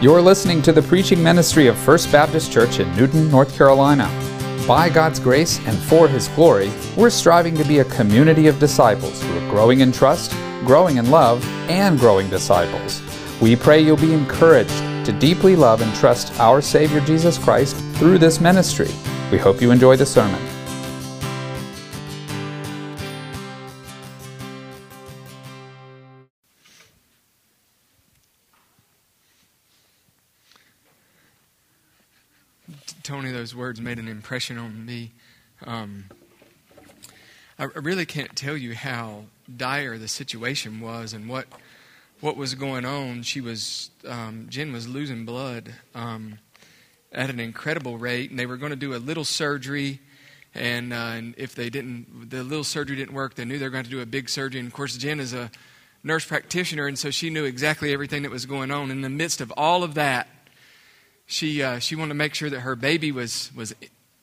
You're listening to the preaching ministry of First Baptist Church in Newton, North Carolina. By God's grace and for His glory, we're striving to be a community of disciples who are growing in trust, growing in love, and growing disciples. We pray you'll be encouraged to deeply love and trust our Savior Jesus Christ through this ministry. We hope you enjoy the sermon. Tony, those words made an impression on me. Um, I really can't tell you how dire the situation was and what what was going on. She was um, Jen was losing blood um, at an incredible rate, and they were going to do a little surgery. And, uh, and if they didn't, the little surgery didn't work, they knew they were going to do a big surgery. And of course, Jen is a nurse practitioner, and so she knew exactly everything that was going on. In the midst of all of that, she uh, she wanted to make sure that her baby was was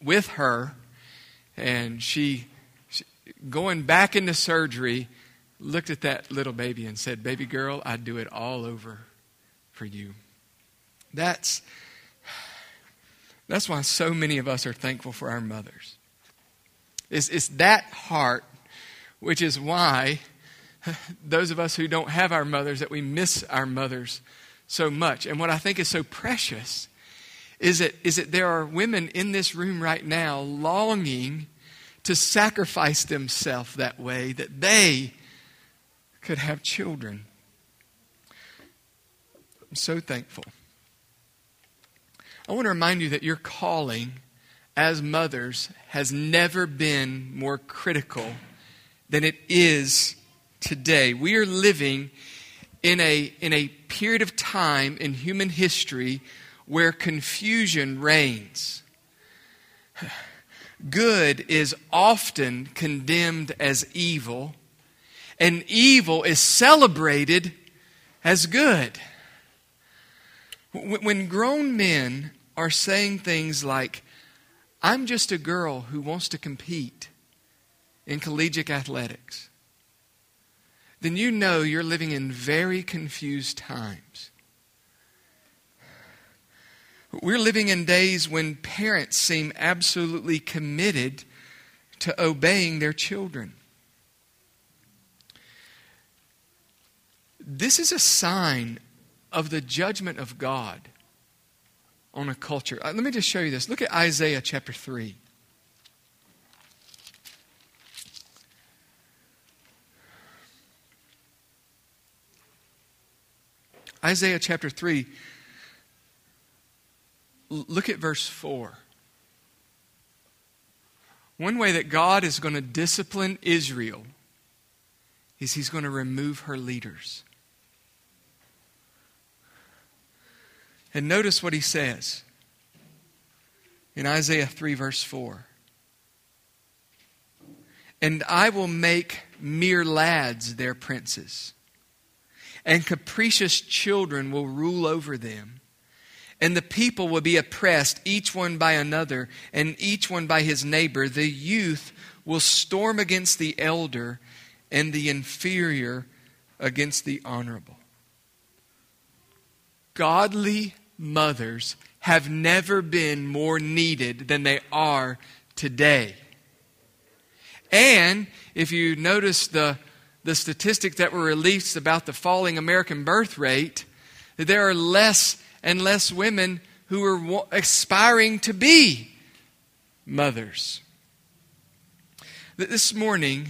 with her, and she, she, going back into surgery looked at that little baby and said, "Baby girl, I'd do it all over for you." That's that's why so many of us are thankful for our mothers. It's, it's that heart, which is why those of us who don't have our mothers that we miss our mothers so much. And what I think is so precious is that, is that there are women in this room right now longing to sacrifice themselves that way, that they could have children. I'm so thankful. I want to remind you that your calling as mothers has never been more critical than it is today. We are living in a, in a period of time in human history where confusion reigns. Good is often condemned as evil, and evil is celebrated as good. When grown men are saying things like, I'm just a girl who wants to compete in collegiate athletics, then you know you're living in very confused times. We're living in days when parents seem absolutely committed to obeying their children. This is a sign of the judgment of God on a culture. Uh, let me just show you this. Look at Isaiah chapter 3. Isaiah chapter 3 Look at verse 4. One way that God is going to discipline Israel is he's going to remove her leaders. And notice what he says in Isaiah 3, verse 4. And I will make mere lads their princes, and capricious children will rule over them. And the people will be oppressed, each one by another, and each one by his neighbor. The youth will storm against the elder, and the inferior against the honorable. Godly mothers have never been more needed than they are today. And if you notice the, the statistics that were released about the falling American birth rate, there are less and less women who are aspiring to be mothers. That this morning,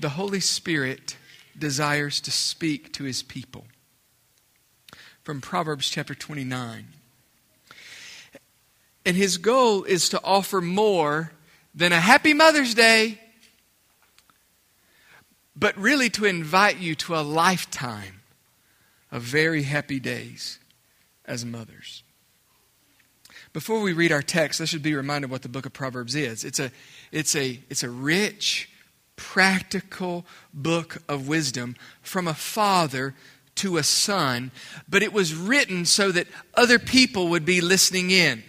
the Holy Spirit desires to speak to his people from Proverbs chapter 29. And his goal is to offer more than a happy Mother's Day, but really to invite you to a lifetime of very happy days as mothers. Before we read our text, let's just be reminded what the book of Proverbs is. It's a, it's a, it's a rich, practical book of wisdom from a father to a son, but it was written so that other people would be listening in.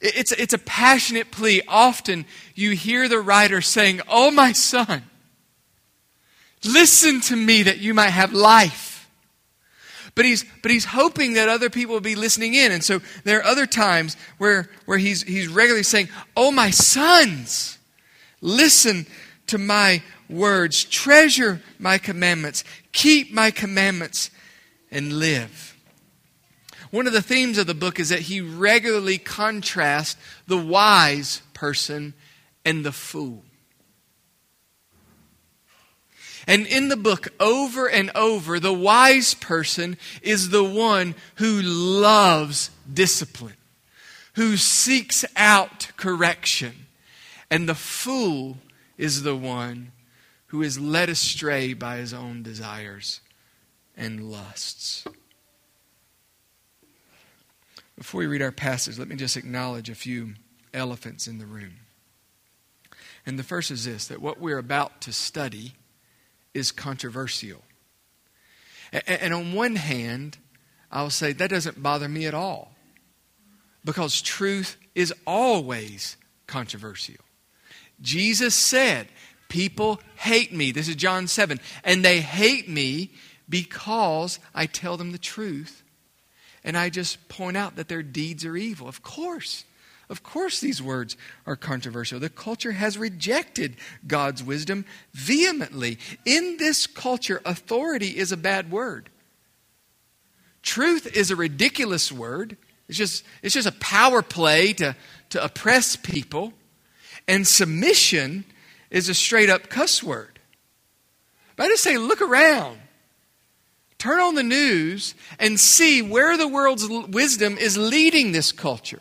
It's, it's a passionate plea. Often you hear the writer saying, Oh, my son, listen to me that you might have life But he's, but he's hoping that other people will be listening in. And so there are other times where, where he's, he's regularly saying, Oh, my sons, listen to my words, treasure my commandments, keep my commandments, and live. One of the themes of the book is that he regularly contrasts the wise person and the fool. And in the book, over and over, the wise person is the one who loves discipline, who seeks out correction. And the fool is the one who is led astray by his own desires and lusts. Before we read our passage, let me just acknowledge a few elephants in the room. And the first is this that what we're about to study is controversial. And on one hand, I'll say that doesn't bother me at all because truth is always controversial. Jesus said, People hate me. This is John 7. And they hate me because I tell them the truth. And I just point out that their deeds are evil. Of course. Of course, these words are controversial. The culture has rejected God's wisdom vehemently. In this culture, authority is a bad word. Truth is a ridiculous word. It's just, it's just a power play to, to oppress people. And submission is a straight up cuss word. But I just say, look around. Turn on the news and see where the world's wisdom is leading this culture.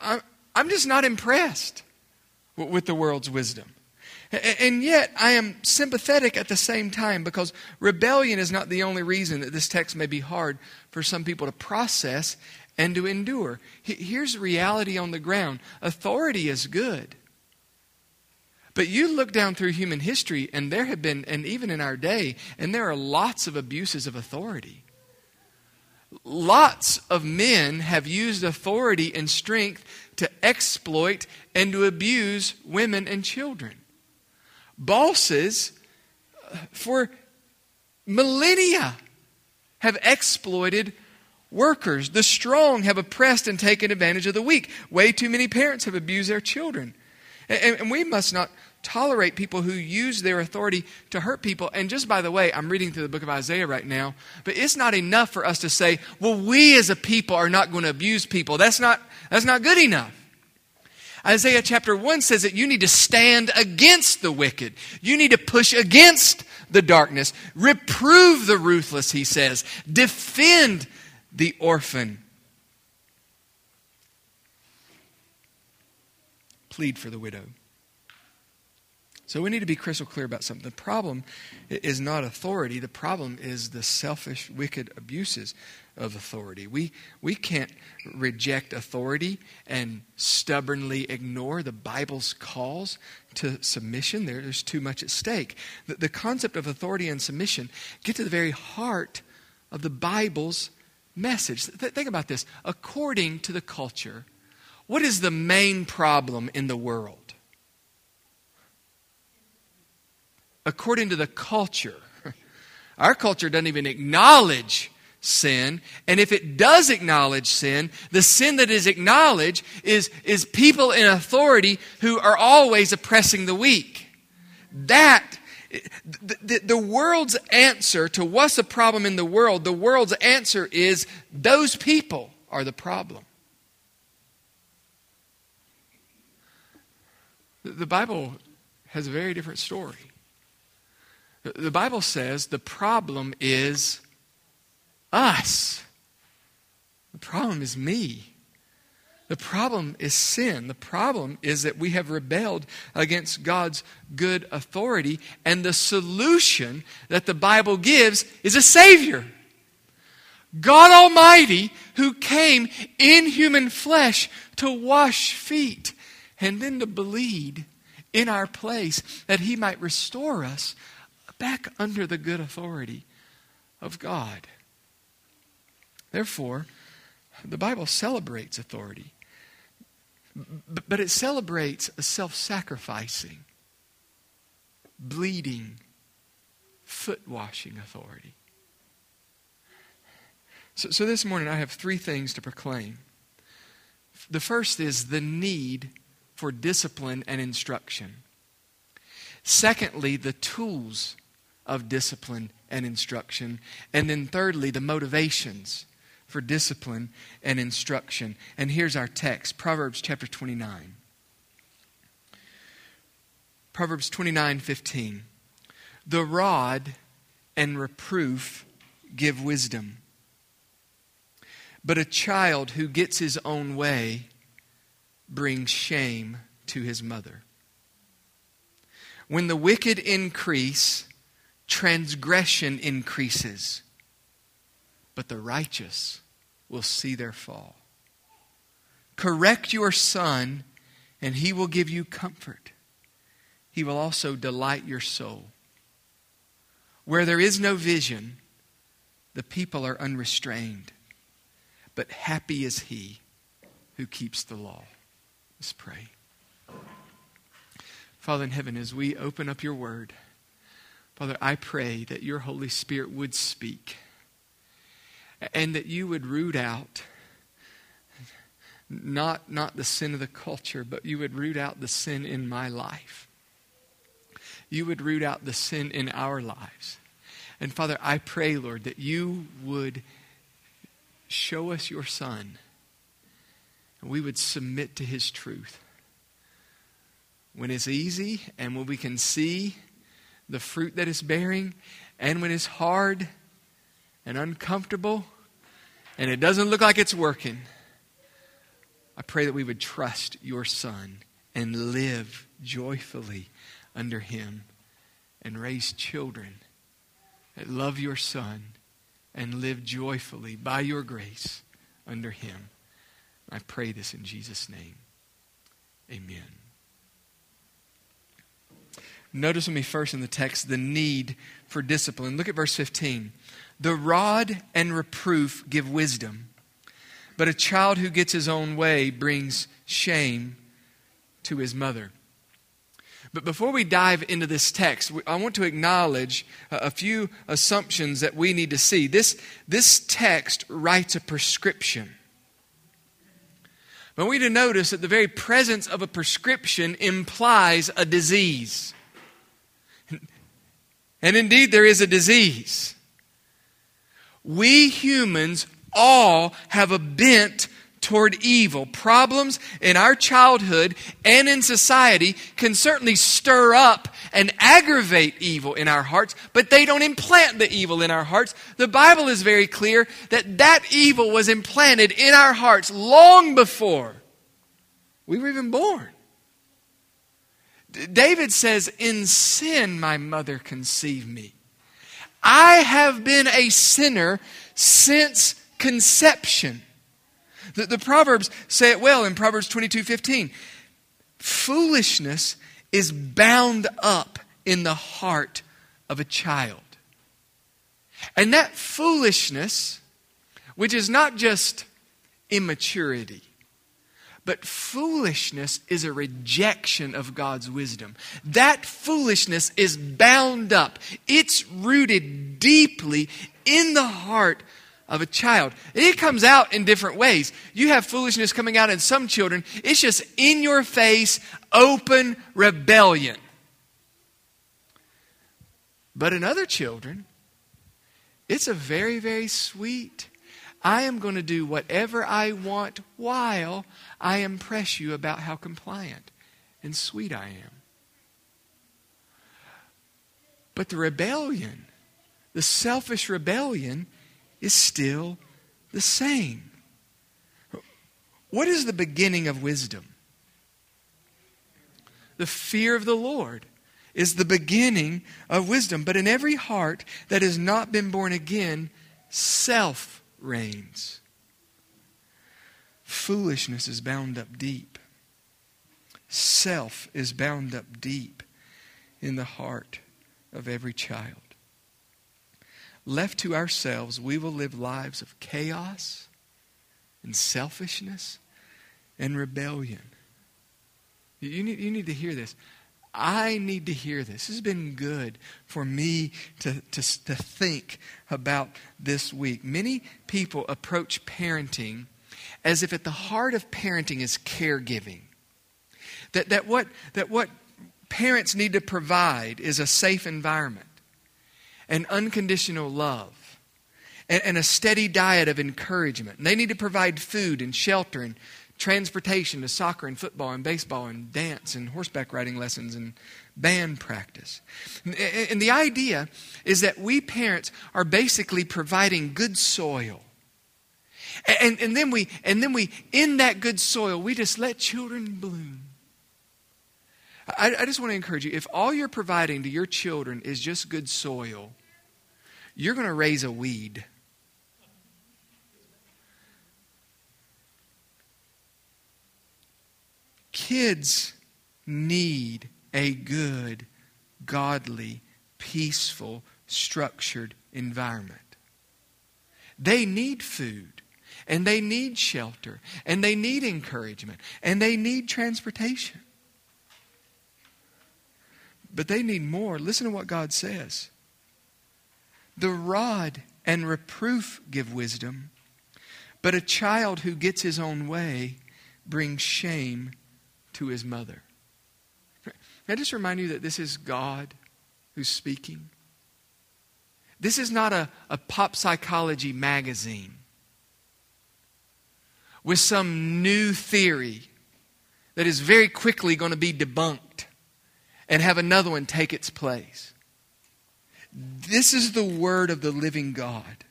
I'm just not impressed with the world's wisdom. And yet, I am sympathetic at the same time because rebellion is not the only reason that this text may be hard for some people to process and to endure. Here's reality on the ground authority is good. But you look down through human history, and there have been, and even in our day, and there are lots of abuses of authority. Lots of men have used authority and strength to exploit and to abuse women and children. Bosses uh, for millennia have exploited workers. The strong have oppressed and taken advantage of the weak. Way too many parents have abused their children. And, and we must not tolerate people who use their authority to hurt people. And just by the way, I'm reading through the book of Isaiah right now, but it's not enough for us to say, well, we as a people are not going to abuse people. That's not, that's not good enough. Isaiah chapter 1 says that you need to stand against the wicked. You need to push against the darkness. Reprove the ruthless, he says. Defend the orphan. Plead for the widow. So we need to be crystal clear about something. The problem is not authority, the problem is the selfish, wicked abuses of authority. We, we can't reject authority and stubbornly ignore the Bible's calls to submission. There, there's too much at stake. The, the concept of authority and submission get to the very heart of the Bible's message. Th- think about this. According to the culture, what is the main problem in the world? According to the culture. Our culture doesn't even acknowledge sin. And if it does acknowledge sin, the sin that is acknowledged is, is people in authority who are always oppressing the weak. That, the, the, the world's answer to what's the problem in the world, the world's answer is those people are the problem. The Bible has a very different story. The Bible says the problem is us. The problem is me. The problem is sin. The problem is that we have rebelled against God's good authority, and the solution that the Bible gives is a Savior. God Almighty, who came in human flesh to wash feet and then to bleed in our place, that He might restore us back under the good authority of God. Therefore, the Bible celebrates authority, but it celebrates a self sacrificing, bleeding, foot washing authority. So, so this morning I have three things to proclaim. The first is the need for discipline and instruction. Secondly, the tools of discipline and instruction. And then thirdly, the motivations for discipline and instruction. And here's our text Proverbs chapter 29. Proverbs 29 15. The rod and reproof give wisdom but a child who gets his own way brings shame to his mother. When the wicked increase, transgression increases, but the righteous will see their fall. Correct your son, and he will give you comfort. He will also delight your soul. Where there is no vision, the people are unrestrained but happy is he who keeps the law. Let's pray. Father in heaven, as we open up your word, Father, I pray that your Holy Spirit would speak and that you would root out not, not the sin of the culture, but you would root out the sin in my life. You would root out the sin in our lives. And Father, I pray, Lord, that you would Show us your Son. And we would submit to his truth. When it's easy and when we can see the fruit that it's bearing, and when it's hard and uncomfortable and it doesn't look like it's working, I pray that we would trust your Son and live joyfully under him and raise children that love your Son and live joyfully by your grace under him. I pray this in Jesus' name. Amen. Notice with me first in the text the need for discipline. Look at verse 15. The rod and reproof give wisdom, but a child who gets his own way brings shame to his mother. But before we dive into this text, I want to acknowledge a few assumptions that we need to see. This, this text writes a prescription. But we need to notice that the very presence of a prescription implies a disease. And indeed, there is a disease. We humans all have a bent toward evil. Problems in our childhood and in society can certainly stir up and aggravate evil in our hearts, but they don't implant the evil in our hearts. The Bible is very clear that that evil was implanted in our hearts long before we were even born. David says, In sin my mother conceived me. I have been a sinner since conception. The, the Proverbs say it well in Proverbs 22 15. Foolishness is bound up in the heart of a child. And that foolishness, which is not just immaturity, but foolishness is a rejection of God's wisdom. That foolishness is bound up, it's rooted deeply in the heart of a child. It comes out in different ways. You have foolishness coming out in some children, it's just in your face, open rebellion. But in other children, it's a very, very sweet. I am going to do whatever I want while I impress you about how compliant and sweet I am. But the rebellion, the selfish rebellion, is still the same. What is the beginning of wisdom? The fear of the Lord is the beginning of wisdom. But in every heart that has not been born again, self reigns. Foolishness is bound up deep. Self is bound up deep in the heart of every child. Left to ourselves, we will live lives of chaos and selfishness and rebellion. You need, you need to hear this. I need to hear this. This has been good for me to, to, to think about this week. Many people approach parenting as if at the heart of parenting is caregiving. That, that, what, that what parents need to provide is a safe environment, an unconditional love, and, and a steady diet of encouragement. And they need to provide food and shelter and transportation to soccer and football and baseball and dance and horseback riding lessons and band practice. And the idea is that we parents are basically providing good soil. And, and, then we, and then we, in that good soil, we just let children bloom. I, I just want to encourage you if all you're providing to your children is just good soil, you're going to raise a weed. Kids need a good, godly, peaceful, structured environment. They need food, and they need shelter, and they need encouragement, and they need transportation. But they need more. Listen to what God says. The rod and reproof give wisdom, but a child who gets his own way brings shame to his mother. Can I just remind you that this is God who's speaking? This is not a, a pop psychology magazine with some new theory that is very quickly going to be debunked and have another one take its place. This is the word of the living God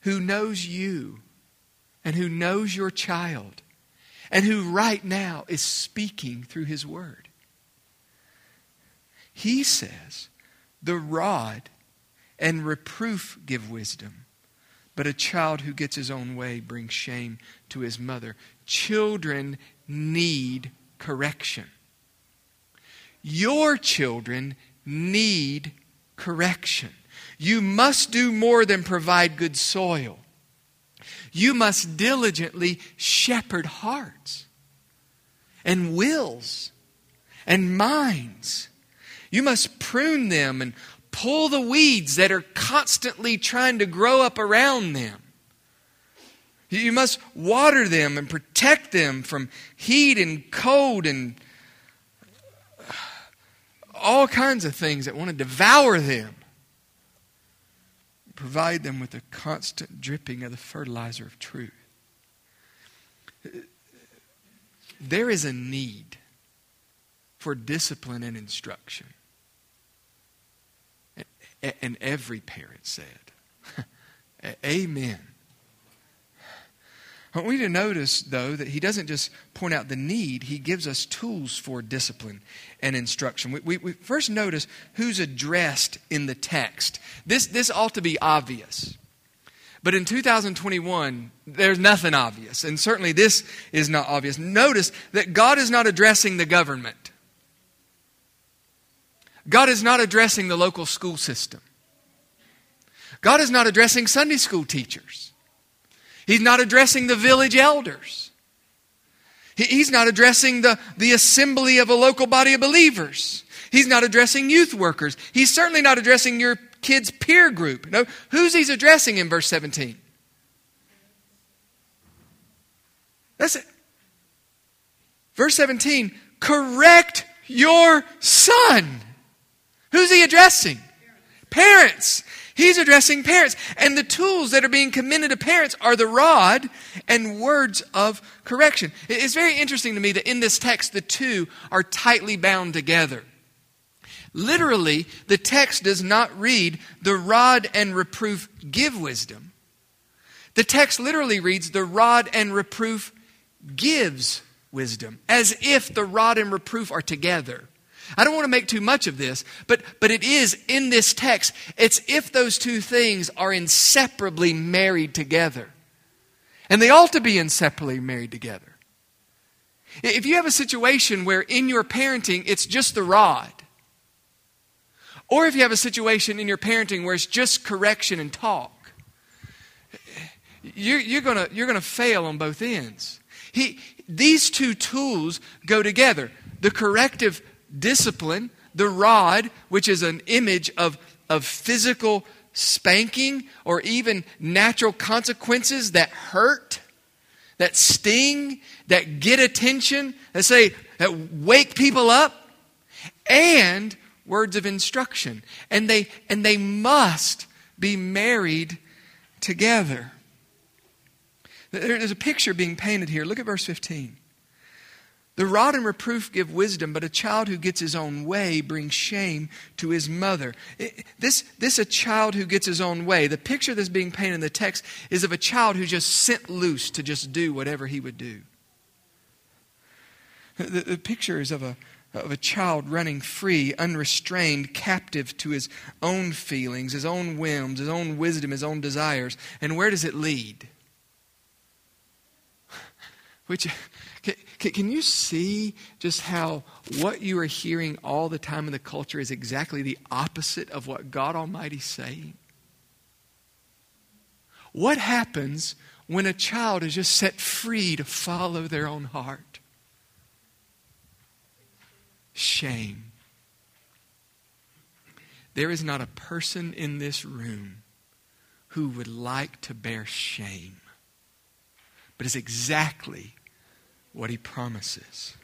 who knows you and who knows your child and who right now is speaking through his word. He says, The rod and reproof give wisdom, but a child who gets his own way brings shame to his mother. Children need correction. Your children need correction. You must do more than provide good soil. You must diligently shepherd hearts and wills and minds. You must prune them and pull the weeds that are constantly trying to grow up around them. You must water them and protect them from heat and cold and all kinds of things that want to devour them. Provide them with a constant dripping of the fertilizer of truth. There is a need for discipline and instruction. And every parent said, Amen. I want you to notice, though, that he doesn't just point out the need, he gives us tools for discipline and instruction. We, we, we, first notice who's addressed in the text. This, this ought to be obvious. But in 2021, there's nothing obvious. And certainly this is not obvious. Notice that God is not addressing the government, God is not addressing the local school system, God is not addressing Sunday school teachers. He's not addressing the village elders. He's not addressing the, the assembly of a local body of believers. He's not addressing youth workers. He's certainly not addressing your kid's peer group. No, who's he's addressing in verse 17? That's it. Verse 17, correct your son. Who's he addressing? Parents. He's addressing parents. And the tools that are being commended to parents are the rod and words of correction. It's very interesting to me that in this text, the two are tightly bound together. Literally, the text does not read, the rod and reproof give wisdom. The text literally reads, the rod and reproof gives wisdom, as if the rod and reproof are together. I don't want to make too much of this, but, but it is in this text. It's if those two things are inseparably married together. And they ought to be inseparably married together. If you have a situation where in your parenting it's just the rod, or if you have a situation in your parenting where it's just correction and talk, you're, you're going you're gonna fail on both ends. He, these two tools go together. The corrective discipline, the rod, which is an image of, of physical spanking or even natural consequences that hurt, that sting, that get attention, that say, that wake people up, and words of instruction. And they, and they must be married together. There's a picture being painted here. Look at verse 15. The rod and reproof give wisdom, but a child who gets his own way brings shame to his mother. This, this a child who gets his own way. The picture that's being painted in the text is of a child who just sent loose to just do whatever he would do. The, the picture is of a, of a child running free, unrestrained, captive to his own feelings, his own whims, his own wisdom, his own desires. And where does it lead? Which can you see just how what you are hearing all the time in the culture is exactly the opposite of what God Almighty is saying? What happens when a child is just set free to follow their own heart? Shame. There is not a person in this room who would like to bear shame, but it's exactly what he promises.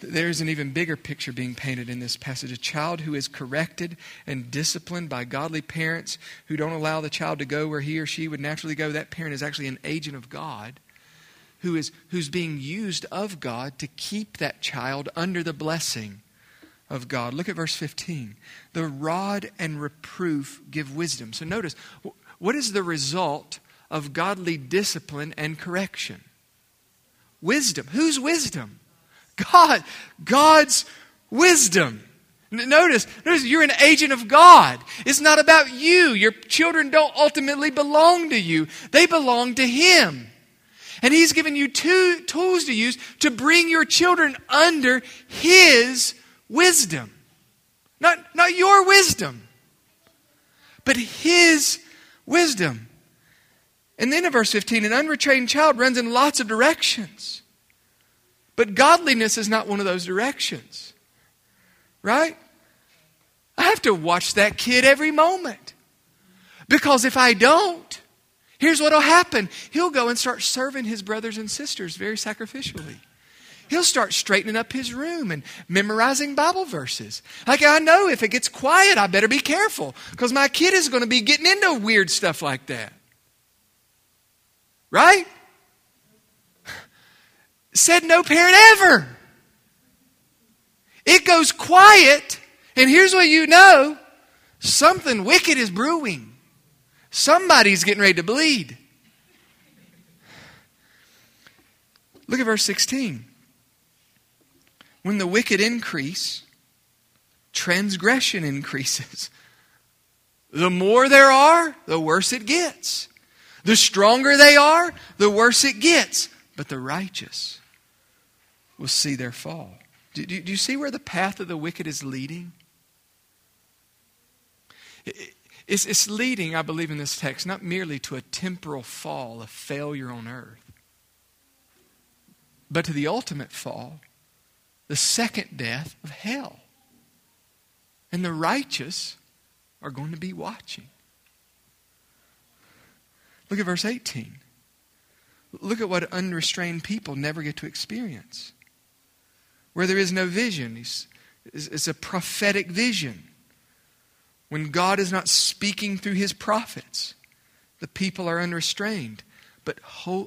There's an even bigger picture being painted in this passage. A child who is corrected and disciplined by godly parents who don't allow the child to go where he or she would naturally go. That parent is actually an agent of God who is, who's being used of God to keep that child under the blessing of God. Look at verse 15. The rod and reproof give wisdom. So notice, what is the result of godly discipline and correction? Wisdom. Whose wisdom? God. God's wisdom. Notice, notice, you're an agent of God. It's not about you. Your children don't ultimately belong to you, they belong to Him. And He's given you two tools to use to bring your children under His wisdom. Not, not your wisdom, but His wisdom. And then in verse 15, an unretrained child runs in lots of directions. But godliness is not one of those directions. Right? I have to watch that kid every moment. Because if I don't, here's what will happen he'll go and start serving his brothers and sisters very sacrificially. He'll start straightening up his room and memorizing Bible verses. Like, I know if it gets quiet, I better be careful because my kid is going to be getting into weird stuff like that. Right? Said no parent ever. It goes quiet, and here's what you know something wicked is brewing. Somebody's getting ready to bleed. Look at verse 16. When the wicked increase, transgression increases. The more there are, the worse it gets. The stronger they are, the worse it gets. But the righteous will see their fall. Do, do, do you see where the path of the wicked is leading? It, it's, it's leading, I believe, in this text, not merely to a temporal fall, a failure on earth, but to the ultimate fall, the second death of hell. And the righteous are going to be watching. Look at verse 18. Look at what unrestrained people never get to experience. Where there is no vision, it's a prophetic vision. When God is not speaking through his prophets, the people are unrestrained. But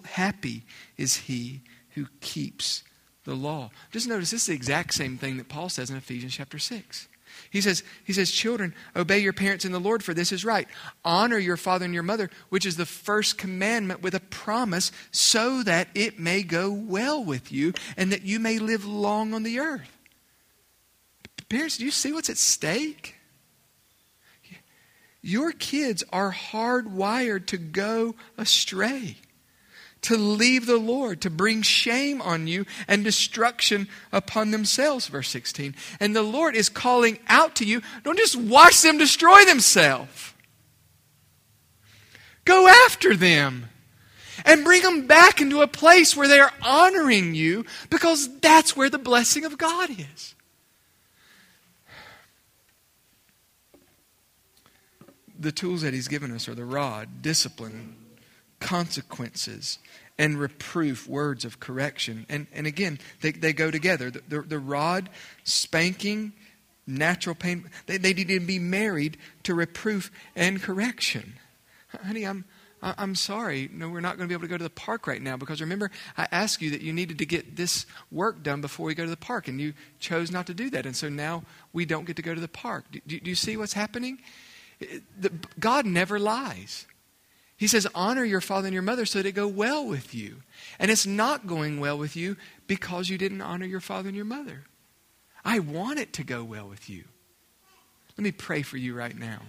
happy is he who keeps the law. Just notice this is the exact same thing that Paul says in Ephesians chapter 6. He says, he says, Children, obey your parents in the Lord, for this is right. Honor your father and your mother, which is the first commandment with a promise, so that it may go well with you and that you may live long on the earth. Parents, do you see what's at stake? Your kids are hardwired to go astray to leave the Lord, to bring shame on you and destruction upon themselves, verse 16. And the Lord is calling out to you don't just watch them destroy themselves, go after them and bring them back into a place where they are honoring you because that's where the blessing of God is. The tools that he's given us are the rod, discipline, consequences, and reproof, words of correction. And, and again, they, they go together. The, the, the rod, spanking, natural pain, they, they need to be married to reproof and correction. Honey, I'm, I'm sorry. No, we're not going to be able to go to the park right now because remember, I asked you that you needed to get this work done before we go to the park, and you chose not to do that. And so now we don't get to go to the park. Do, do, do you see what's happening? God never lies. He says, Honor your father and your mother so that it go well with you. And it's not going well with you because you didn't honor your father and your mother. I want it to go well with you. Let me pray for you right now.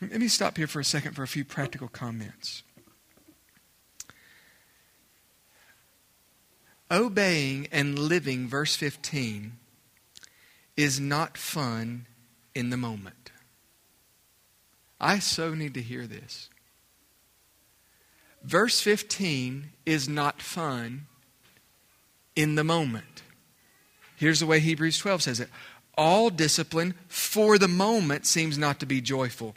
Let me stop here for a second for a few practical comments. Obeying and living, verse 15, is not fun in the moment. I so need to hear this. Verse 15 is not fun in the moment. Here's the way Hebrews 12 says it All discipline for the moment seems not to be joyful,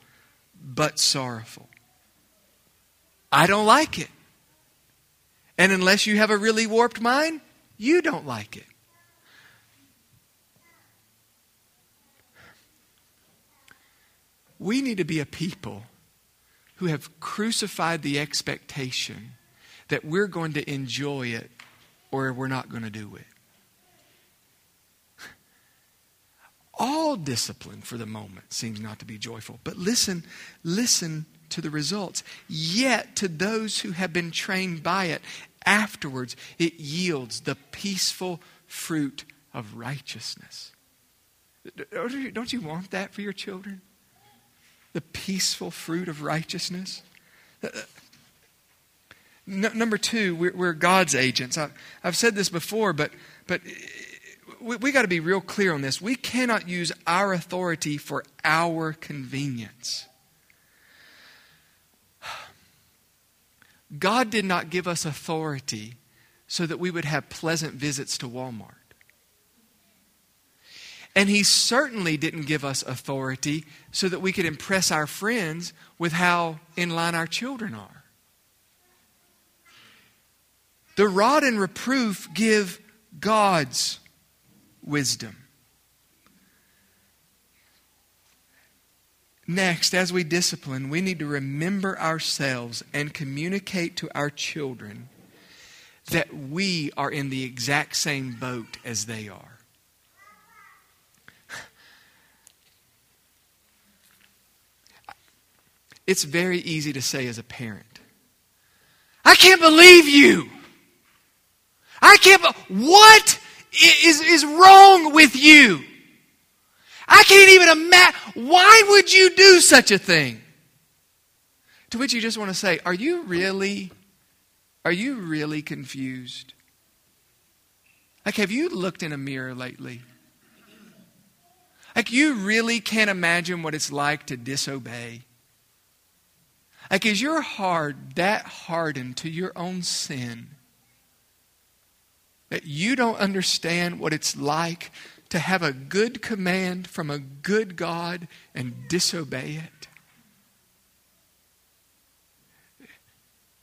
but sorrowful. I don't like it. And unless you have a really warped mind, you don't like it. We need to be a people who have crucified the expectation that we're going to enjoy it or we're not going to do it. All discipline for the moment seems not to be joyful. But listen, listen to the results. Yet to those who have been trained by it, afterwards it yields the peaceful fruit of righteousness. Don't you want that for your children? The peaceful fruit of righteousness? Uh, uh, number two, we're, we're God's agents. I, have said this before, but, but we, we got to be real clear on this. We cannot use our authority for our convenience. God did not give us authority so that we would have pleasant visits to Walmart. And He certainly didn't give us authority so that we could impress our friends with how in line our children are. The rod and reproof give God's wisdom. Next, as we discipline, we need to remember ourselves and communicate to our children that we are in the exact same boat as they are. It's very easy to say as a parent, I can't believe you. I can't, what? is, is wrong with you? I can't even imagine. Why would you do such a thing? To which you just want to say, Are you really, are you really confused? Like, have you looked in a mirror lately? Like, you really can't imagine what it's like to disobey. Like, is your heart that hardened to your own sin that you don't understand what it's like to have a good command from a good God and disobey it?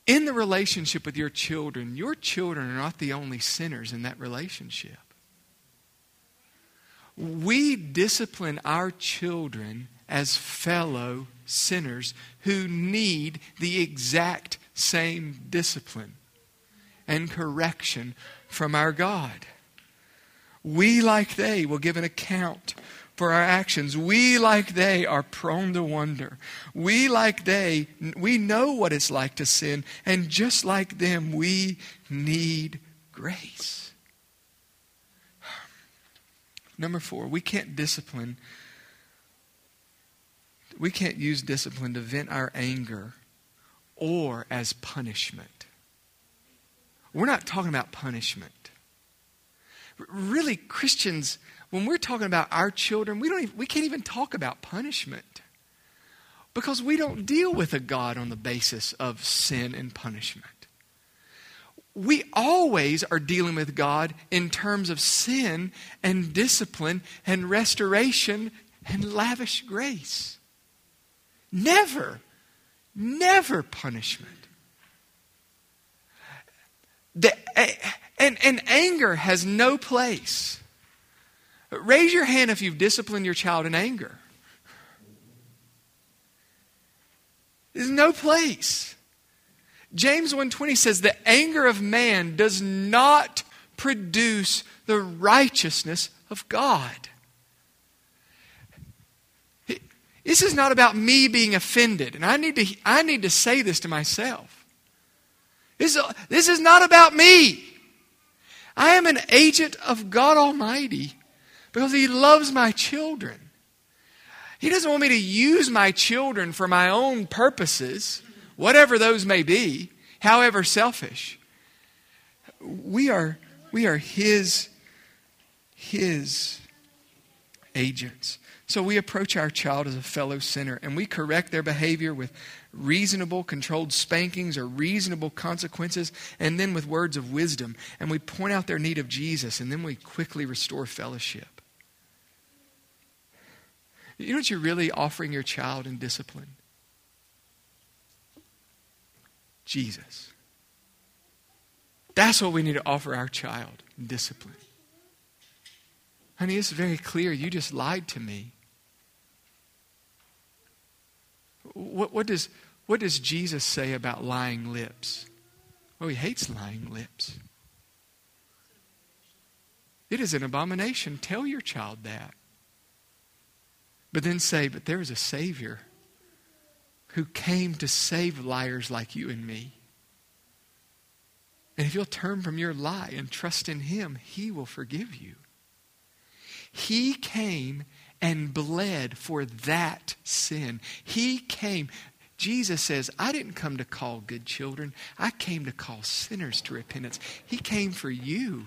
In the relationship with your children, your children are not the only sinners in that relationship. We discipline our children as fellow sinners who need the exact same discipline and correction from our God. We, like they, will give an account for our actions. We, like they, are prone to wonder. We, like they, we know what it's like to sin, and just like them, we need grace. Number four, we can't discipline. We can't use discipline to vent our anger or as punishment. We're not talking about punishment. Really, Christians, when we're talking about our children, we, don't even, we can't even talk about punishment because we don't deal with a God on the basis of sin and punishment. We always are dealing with God in terms of sin and discipline and restoration and lavish grace. Never, never punishment. The, and, and anger has no place. Raise your hand if you've disciplined your child in anger. There's no place. James 1:20 says the anger of man does not produce the righteousness of God. This is not about me being offended, and I need to, I need to say this to myself. This is, this is not about me. I am an agent of God Almighty because He loves my children. He doesn't want me to use my children for my own purposes, whatever those may be, however selfish. We are, we are His, His agents. So we approach our child as a fellow sinner and we correct their behavior with reasonable, controlled spankings or reasonable consequences, and then with words of wisdom. And we point out their need of Jesus, and then we quickly restore fellowship. You know what you're really offering your child in discipline? Jesus. That's what we need to offer our child in discipline. Honey, it's very clear. You just lied to me. What, what, does, what does Jesus say about lying lips? Oh, he hates lying lips. It is an abomination. Tell your child that. But then say, but there is a Savior who came to save liars like you and me. And if you'll turn from your lie and trust in Him, He will forgive you. He came and bled for that sin. He came. Jesus says, I didn't come to call good children, I came to call sinners to repentance. He came for you.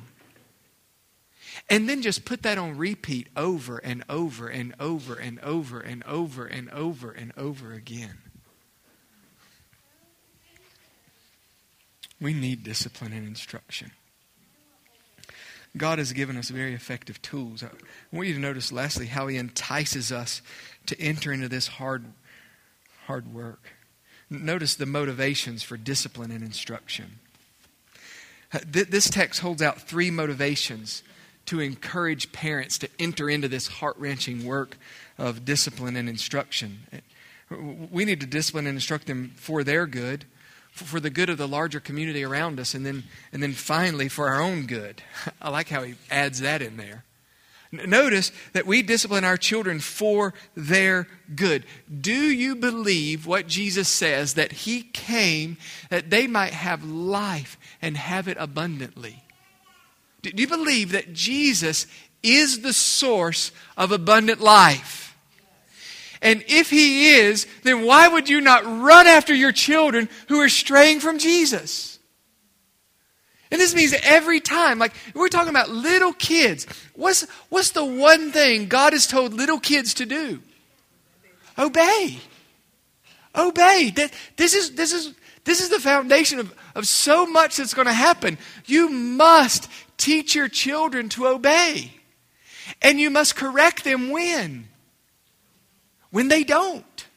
And then just put that on repeat over and over and over and over and over and over and over again. We need discipline and instruction. God has given us very effective tools. I want you to notice, lastly, how He entices us to enter into this hard, hard work. Notice the motivations for discipline and instruction. Uh, this text holds out three motivations to encourage parents to enter into this heart wrenching work of discipline and instruction. Uh, we need to discipline and instruct them for their good, for the good of the larger community around us, and then, and then finally for our own good. I like how he adds that in there. Notice that we discipline our children for their good. Do you believe what Jesus says that He came that they might have life and have it abundantly? Do you believe that Jesus is the source of abundant life? And if he is, then why would you not run after your children who are straying from Jesus? And this means every time, like we're talking about little kids, what's, what's the one thing God has told little kids to do? Obey. Obey. This is, this is, this is the foundation of, of so much that's going to happen. You must Teach your children to obey. And you must correct them when? When they don't.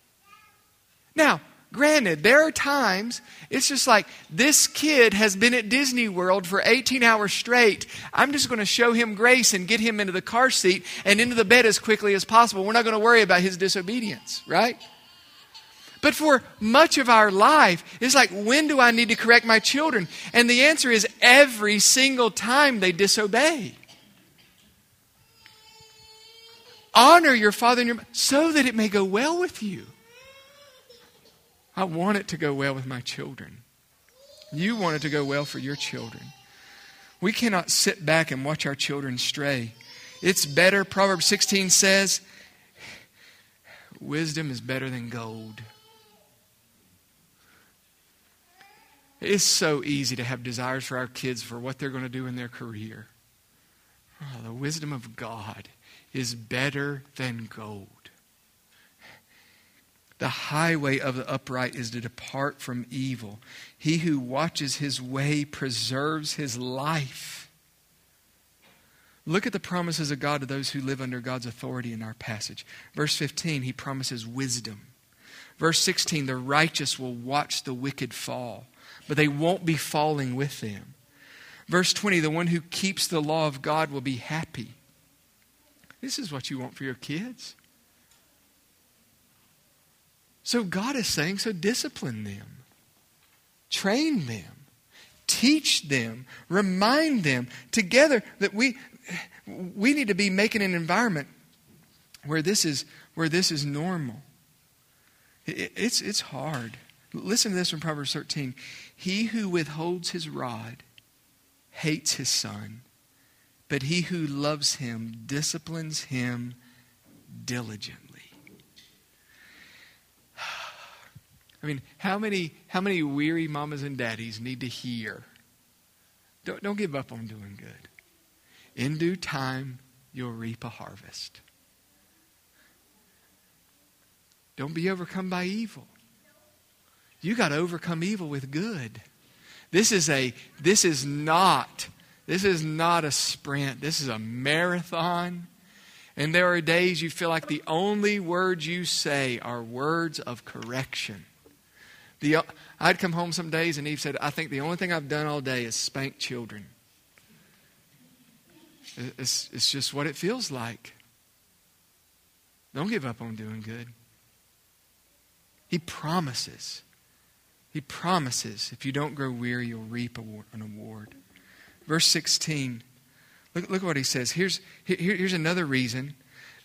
Now, granted, there are times it's just like this kid has been at Disney World for 18 hours straight. I'm just going to show him grace and get him into the car seat and into the bed as quickly as possible. We're not going to worry about his disobedience, right? But for much of our life, it's like, when do I need to correct my children? And the answer is every single time they disobey. Honor your father and your mother so that it may go well with you. I want it to go well with my children. You want it to go well for your children. We cannot sit back and watch our children stray. It's better, Proverbs 16 says, wisdom is better than gold. It's so easy to have desires for our kids for what they're going to do in their career. Oh, the wisdom of God is better than gold. The highway of the upright is to depart from evil. He who watches his way preserves his life. Look at the promises of God to those who live under God's authority in our passage. Verse 15, he promises wisdom. Verse 16, the righteous will watch the wicked fall, but they won't be falling with them. Verse 20, the one who keeps the law of God will be happy. This is what you want for your kids. So God is saying, so discipline them, train them, teach them, remind them together that we we need to be making an environment where this is where this is normal. It, it's it's hard. Listen to this from Proverbs 13. He who withholds his rod hates his son, but he who loves him disciplines him diligently. I mean, how many, how many weary mamas and daddies need to hear? Don't, don't give up on doing good. In due time, you'll reap a harvest. Don't be overcome by evil. You got to overcome evil with good. This is a this is not this is not a sprint. This is a marathon. And there are days you feel like the only words you say are words of correction. The, I'd come home some days and Eve said, I think the only thing I've done all day is spank children. It's, it's just what it feels like. Don't give up on doing good. He promises. He promises if you don't grow weary, you'll reap an award. Verse 16. Look, look what he says. Here's, here, here's another reason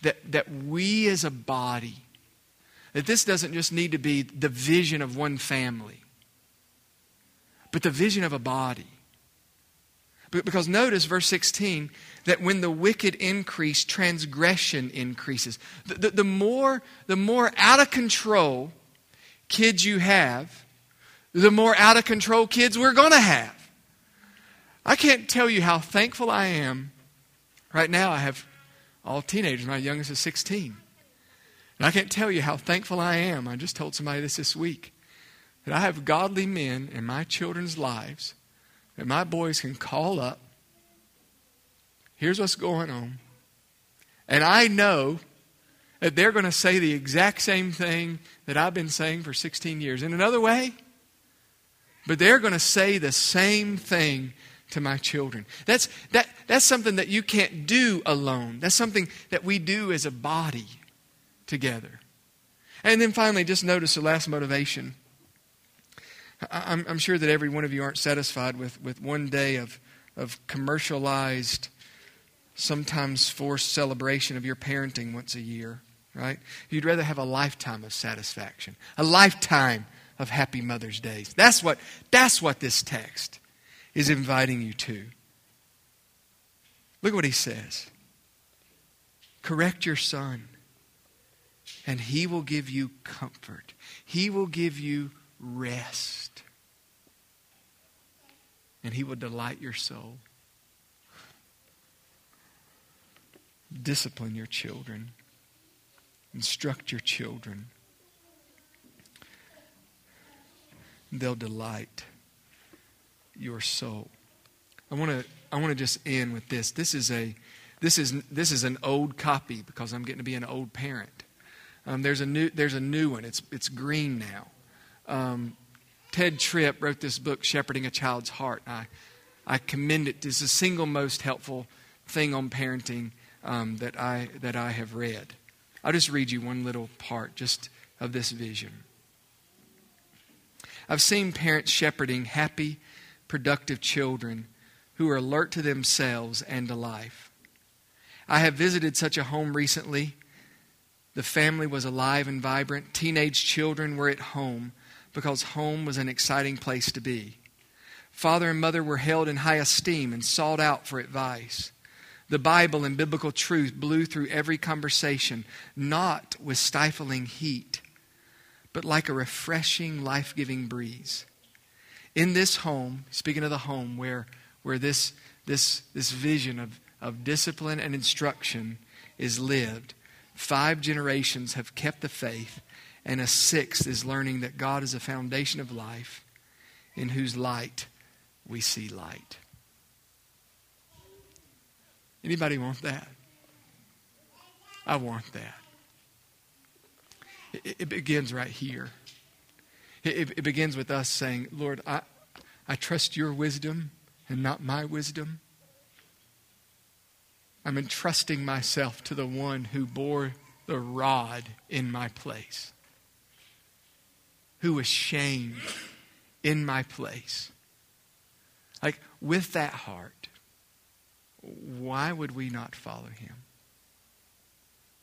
that, that we as a body, that this doesn't just need to be the vision of one family, but the vision of a body. Because notice verse 16 that when the wicked increase, transgression increases. The, the, the, more, the more out of control kids you have, the more out of control kids we're going to have. I can't tell you how thankful I am. Right now, I have all teenagers. My youngest is 16. And I can't tell you how thankful I am. I just told somebody this this week that I have godly men in my children's lives that my boys can call up. Here's what's going on. And I know that they're going to say the exact same thing that I've been saying for 16 years in another way. But they're going to say the same thing to my children. That's, that, that's something that you can't do alone. That's something that we do as a body together. And then finally, just notice the last motivation. I'm, I'm sure that every one of you aren't satisfied with, with one day of, of commercialized, sometimes forced celebration of your parenting once a year, right? You'd rather have a lifetime of satisfaction, a lifetime of happy Mother's Days. That's what, that's what this text is inviting you to. Look at what he says Correct your son, and he will give you comfort, he will give you rest, and he will delight your soul. Discipline your children. Instruct your children. They'll delight your soul. I want to I want to just end with this. This is a this is this is an old copy because I'm getting to be an old parent. Um, there's a new there's a new one. It's it's green now. Um, Tedd Tripp wrote this book, Shepherding a Child's Heart. I I commend it. It's the single most helpful thing on parenting um, that I that I have read. I'll just read you one little part just of this vision. I've seen parents shepherding happy productive children who are alert to themselves and to life. I have visited such a home recently. The family was alive and vibrant. Teenage children were at home because home was an exciting place to be. Father and mother were held in high esteem and sought out for advice. The Bible and biblical truth blew through every conversation, not with stifling heat, but like a refreshing, life giving breeze in this home, speaking of the home where, where this, this, this vision of, of discipline and instruction is lived, five generations have kept the faith, and a sixth is learning that God is a foundation of life in whose light we see light. Anybody want that? I want that. It, it begins right here. It, it begins with us saying, Lord, I, I trust your wisdom and not my wisdom. I'm entrusting myself to the one who bore the rod in my place, who was shamed in my place. Like, with that heart, why would we not follow him?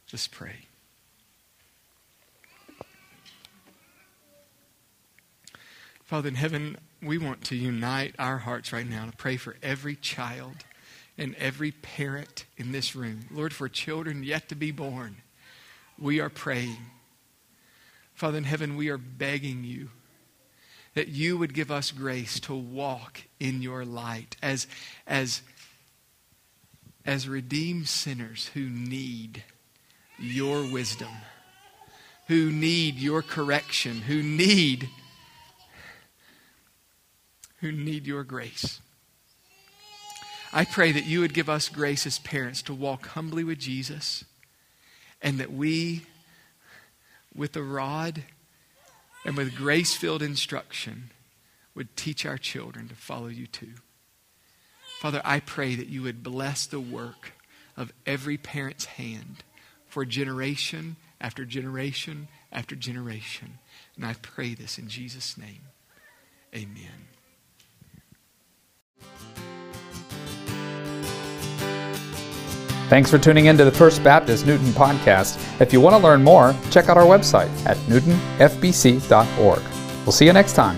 Just pray. Father in heaven, we want to unite our hearts right now to pray for every child and every parent in this room. Lord, for children yet to be born, we are praying. Father in heaven, we are begging you that you would give us grace to walk in your light as, as, as redeemed sinners who need your wisdom, who need your correction, who need who need your grace. I pray that you would give us grace as parents to walk humbly with Jesus and that we, with the rod and with grace filled instruction, would teach our children to follow you too. Father, I pray that you would bless the work of every parent's hand for generation after generation after generation. And I pray this in Jesus' name. Amen. Thanks for tuning in to the First Baptist Newton podcast. If you want to learn more, check out our website at newtonfbc.org. We'll see you next time.